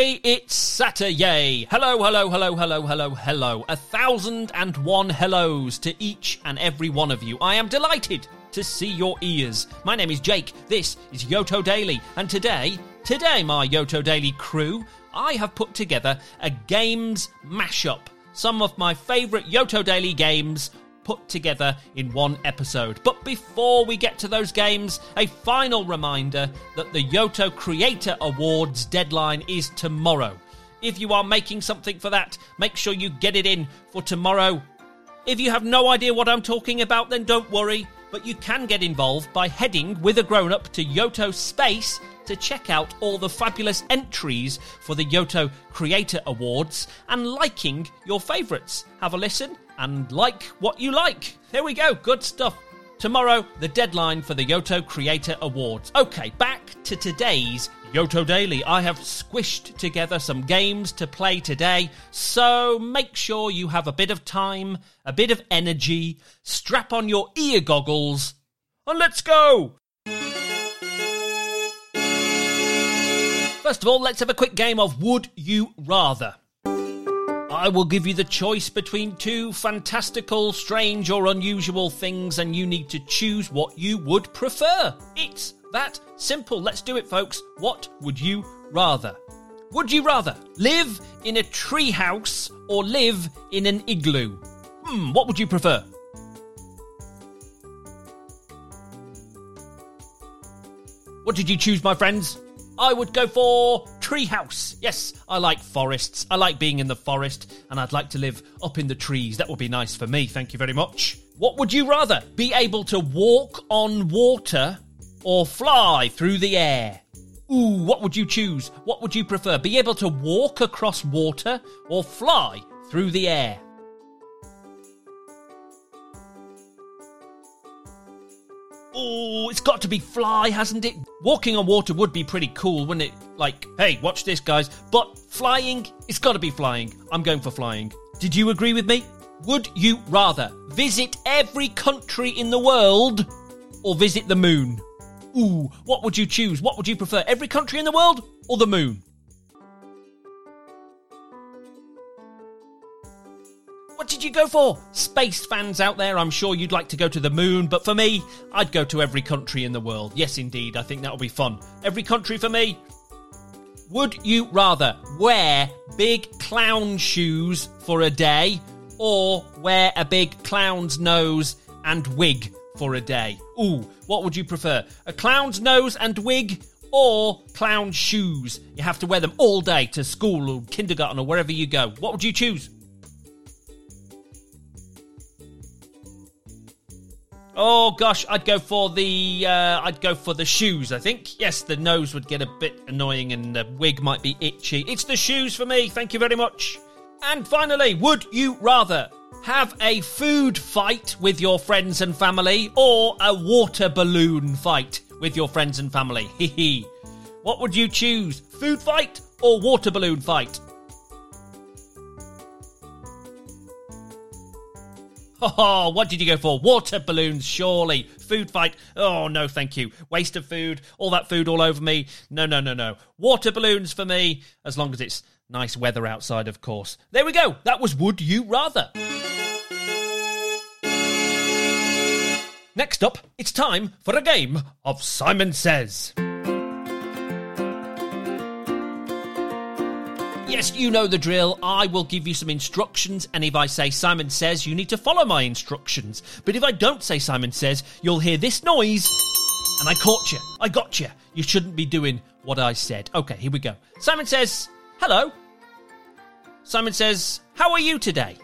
Hooray! It's Saturday! Hello, hello, hello, hello, hello, hello. A thousand and one hellos to each and every one of you. I am delighted to see your ears. My name is Jake. This is Yoto Daily. And today, today, my Yoto Daily crew, I have put together a games mashup. Some of my favourite Yoto Daily games put together in one episode. But before we get to those games, a final reminder that the Yoto Creator Awards deadline is tomorrow. If you are making something for that, make sure you get it in for tomorrow. If you have no idea what I'm talking about, then don't worry, but you can get involved by heading with a grown up to Yoto Space to check out all the fabulous entries for the Yoto Creator Awards and liking your favourites. Have a listen and like what you like. There we go, good stuff. Tomorrow, the deadline for the Yoto Creator Awards. Okay, back to today's Yoto Daily. I have squished together some games to play today, so make sure you have a bit of time, a bit of energy, strap on your ear goggles, and let's go! First of all, let's have a quick game of Would You Rather. I will give you the choice between two fantastical, strange, or unusual things, and you need to choose what you would prefer. It's that simple. Let's do it, folks. What would you rather? Would you rather live in a treehouse or live in an igloo? Hmm, what would you prefer? What did you choose, my friends? I would go for treehouse. Yes, I like forests. I like being in the forest, and I'd like to live up in the trees. That would be nice for me. Thank you very much. What would you rather? Be able to walk on water or fly through the air? Ooh, what would you choose? What would you prefer? Be able to walk across water or fly through the air? Oh, it's got to be fly, hasn't it? Walking on water would be pretty cool, wouldn't it? Like, hey, watch this, guys. But flying, it's got to be flying. I'm going for flying. Did you agree with me? Would you rather visit every country in the world or visit the moon? Ooh, what would you choose? What would you prefer? Every country in the world or the moon? What did you go for? Space fans out there, I'm sure you'd like to go to the moon, but for me, I'd go to every country in the world. Yes, indeed, I think that'll be fun. Every country for me. Would you rather wear big clown shoes for a day or wear a big clown's nose and wig for a day? Ooh, what would you prefer? A clown's nose and wig or clown shoes? You have to wear them all day to school or kindergarten or wherever you go. What would you choose? Oh gosh, I'd go for the uh, I'd go for the shoes. I think yes, the nose would get a bit annoying and the wig might be itchy. It's the shoes for me. Thank you very much. And finally, would you rather have a food fight with your friends and family or a water balloon fight with your friends and family? Hehe. what would you choose? Food fight or water balloon fight? Oh, what did you go for? Water balloons, surely. Food fight. Oh, no, thank you. Waste of food. All that food all over me. No, no, no, no. Water balloons for me, as long as it's nice weather outside, of course. There we go. That was Would You Rather. Next up, it's time for a game of Simon Says. Yes, you know the drill. I will give you some instructions, and if I say Simon says, you need to follow my instructions. But if I don't say Simon says, you'll hear this noise, and I caught you. I got you. You shouldn't be doing what I said. Okay, here we go. Simon says, Hello. Simon says, How are you today?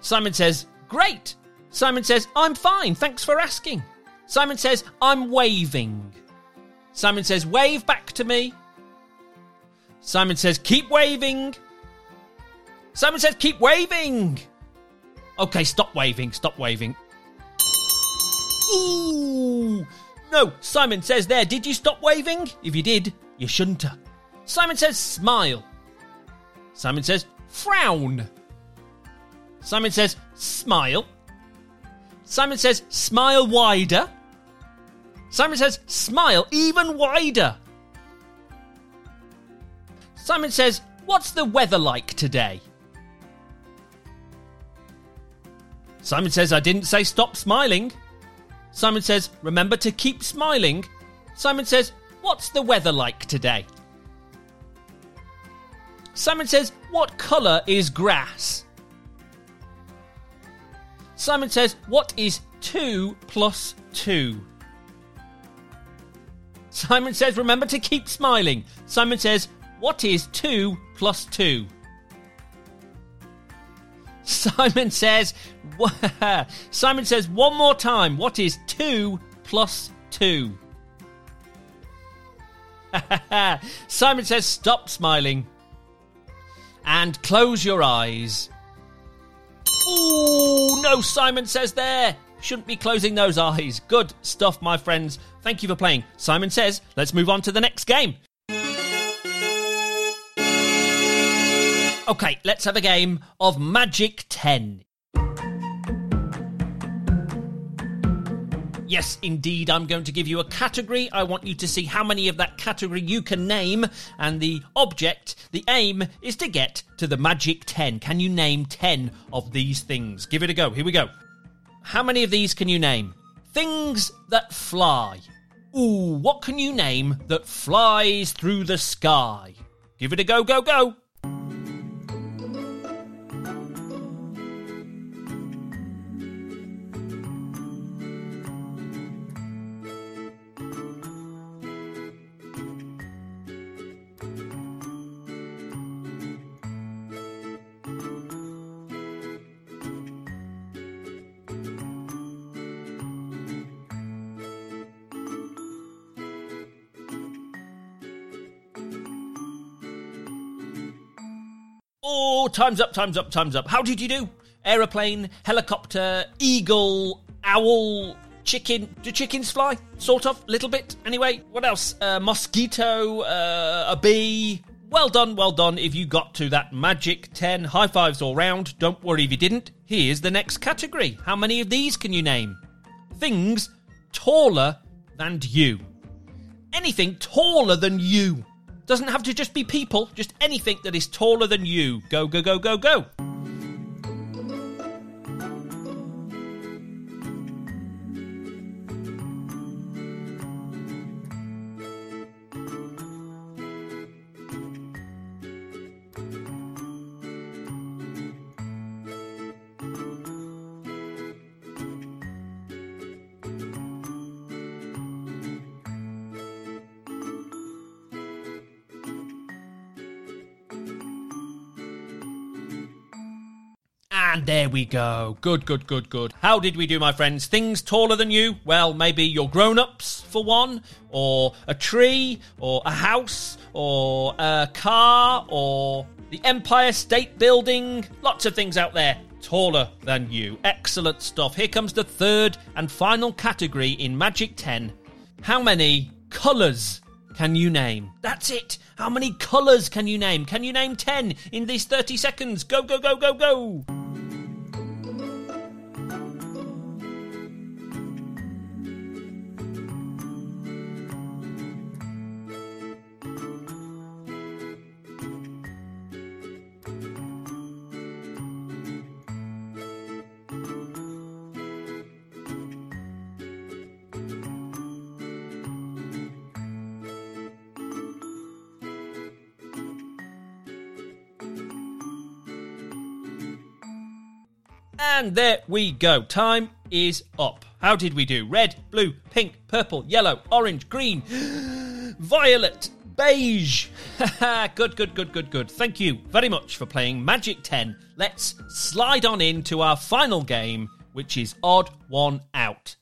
Simon says, Great. Simon says, I'm fine. Thanks for asking. Simon says, I'm waving. Simon says, Wave back to me. Simon says, keep waving. Simon says, keep waving. Okay, stop waving, stop waving. Ooh! No, Simon says there, did you stop waving? If you did, you shouldn't. Simon says, smile. Simon says, frown. Simon says, smile. Simon says, smile wider. Simon says, smile even wider. Simon says, What's the weather like today? Simon says, I didn't say stop smiling. Simon says, Remember to keep smiling. Simon says, What's the weather like today? Simon says, What colour is grass? Simon says, What is 2 plus 2? Simon says, Remember to keep smiling. Simon says, What is 2 plus 2? Simon says, Simon says, One more time, what is 2 plus 2? Simon says, Stop smiling and close your eyes. Ooh, no, Simon says there. Shouldn't be closing those eyes. Good stuff, my friends. Thank you for playing. Simon says, let's move on to the next game. Okay, let's have a game of Magic 10. Yes, indeed, I'm going to give you a category. I want you to see how many of that category you can name, and the object, the aim, is to get to the magic 10. Can you name 10 of these things? Give it a go. Here we go. How many of these can you name? Things that fly. Ooh, what can you name that flies through the sky? Give it a go, go, go. Oh, time's up, time's up, time's up. How did you do? Aeroplane, helicopter, eagle, owl, chicken. Do chickens fly? Sort of, little bit. Anyway, what else? Uh, mosquito, uh, a bee. Well done, well done. If you got to that magic 10 high fives all round, don't worry if you didn't. Here's the next category. How many of these can you name? Things taller than you. Anything taller than you. Doesn't have to just be people, just anything that is taller than you. Go, go, go, go, go. And there we go. Good, good, good, good. How did we do, my friends? Things taller than you? Well, maybe your grown ups, for one, or a tree, or a house, or a car, or the Empire State Building. Lots of things out there taller than you. Excellent stuff. Here comes the third and final category in Magic 10. How many colours can you name? That's it. How many colours can you name? Can you name 10 in these 30 seconds? Go, go, go, go, go. And there we go. Time is up. How did we do? Red, blue, pink, purple, yellow, orange, green, violet, beige. good, good, good, good, good. Thank you very much for playing Magic 10. Let's slide on into our final game, which is Odd One Out.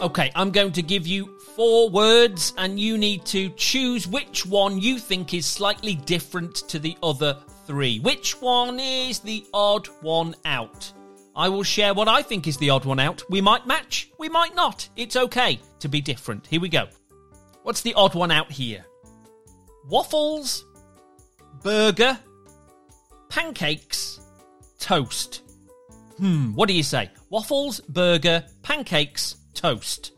Okay, I'm going to give you four words, and you need to choose which one you think is slightly different to the other three. Which one is the odd one out? I will share what I think is the odd one out. We might match, we might not. It's okay to be different. Here we go. What's the odd one out here? Waffles, burger, pancakes, toast. Hmm, what do you say? Waffles, burger, pancakes, toast.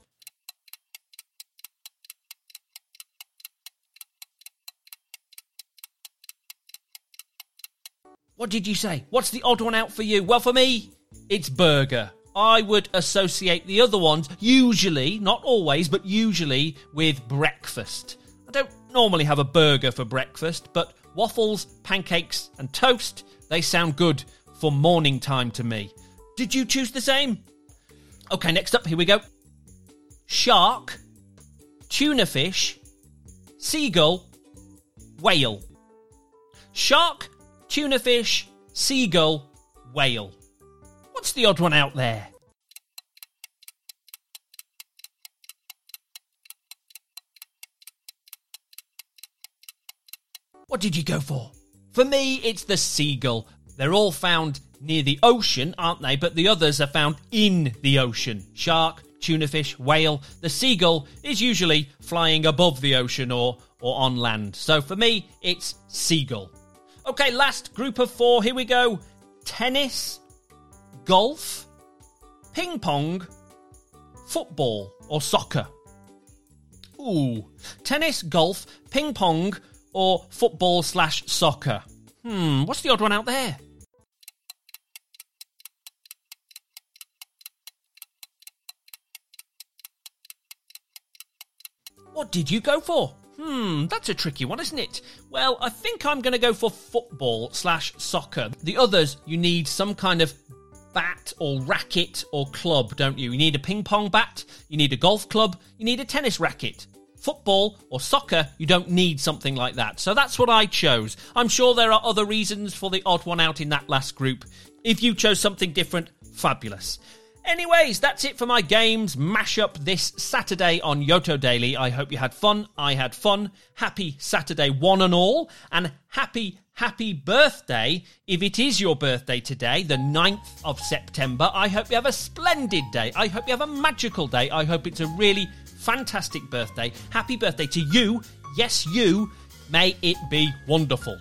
What did you say? What's the odd one out for you? Well, for me, it's burger. I would associate the other ones, usually, not always, but usually, with breakfast. I don't normally have a burger for breakfast, but waffles, pancakes, and toast, they sound good for morning time to me. Did you choose the same? Okay, next up, here we go. Shark, tuna fish, seagull, whale. Shark, tuna fish, seagull, whale. What's the odd one out there? What did you go for? For me, it's the seagull. They're all found near the ocean, aren't they? But the others are found in the ocean. Shark, tuna fish, whale. The seagull is usually flying above the ocean or, or on land. So for me, it's seagull. Okay, last group of four. Here we go tennis, golf, ping pong, football or soccer. Ooh, tennis, golf, ping pong, or football slash soccer. Hmm, what's the odd one out there? What did you go for? Hmm, that's a tricky one, isn't it? Well, I think I'm going to go for football slash soccer. The others, you need some kind of bat or racket or club, don't you? You need a ping pong bat, you need a golf club, you need a tennis racket. Football or soccer, you don't need something like that. So that's what I chose. I'm sure there are other reasons for the odd one out in that last group. If you chose something different, fabulous. Anyways, that's it for my games mashup this Saturday on Yoto Daily. I hope you had fun. I had fun. Happy Saturday, one and all, and happy, happy birthday if it is your birthday today, the 9th of September. I hope you have a splendid day. I hope you have a magical day. I hope it's a really fantastic birthday. Happy birthday to you. Yes, you. May it be wonderful.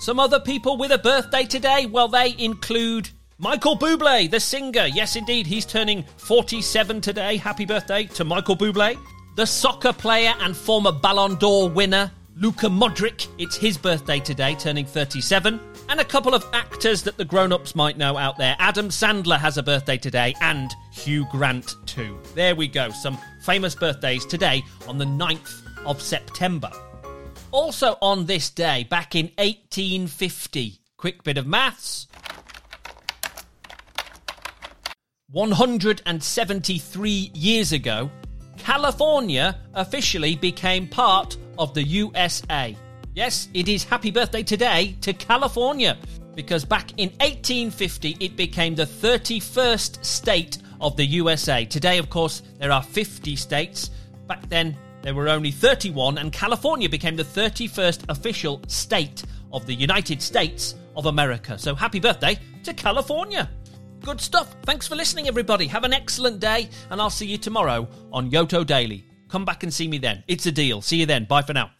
Some other people with a birthday today, well, they include Michael Bublé, the singer. Yes, indeed, he's turning 47 today. Happy birthday to Michael Bublé. The soccer player and former Ballon d'Or winner, Luka Modric. It's his birthday today, turning 37. And a couple of actors that the grown ups might know out there. Adam Sandler has a birthday today, and Hugh Grant, too. There we go. Some famous birthdays today on the 9th of September. Also on this day, back in 1850, quick bit of maths. 173 years ago, California officially became part of the USA. Yes, it is happy birthday today to California because back in 1850 it became the 31st state of the USA. Today, of course, there are 50 states. Back then, there were only 31, and California became the 31st official state of the United States of America. So, happy birthday to California! Good stuff. Thanks for listening, everybody. Have an excellent day, and I'll see you tomorrow on Yoto Daily. Come back and see me then. It's a deal. See you then. Bye for now.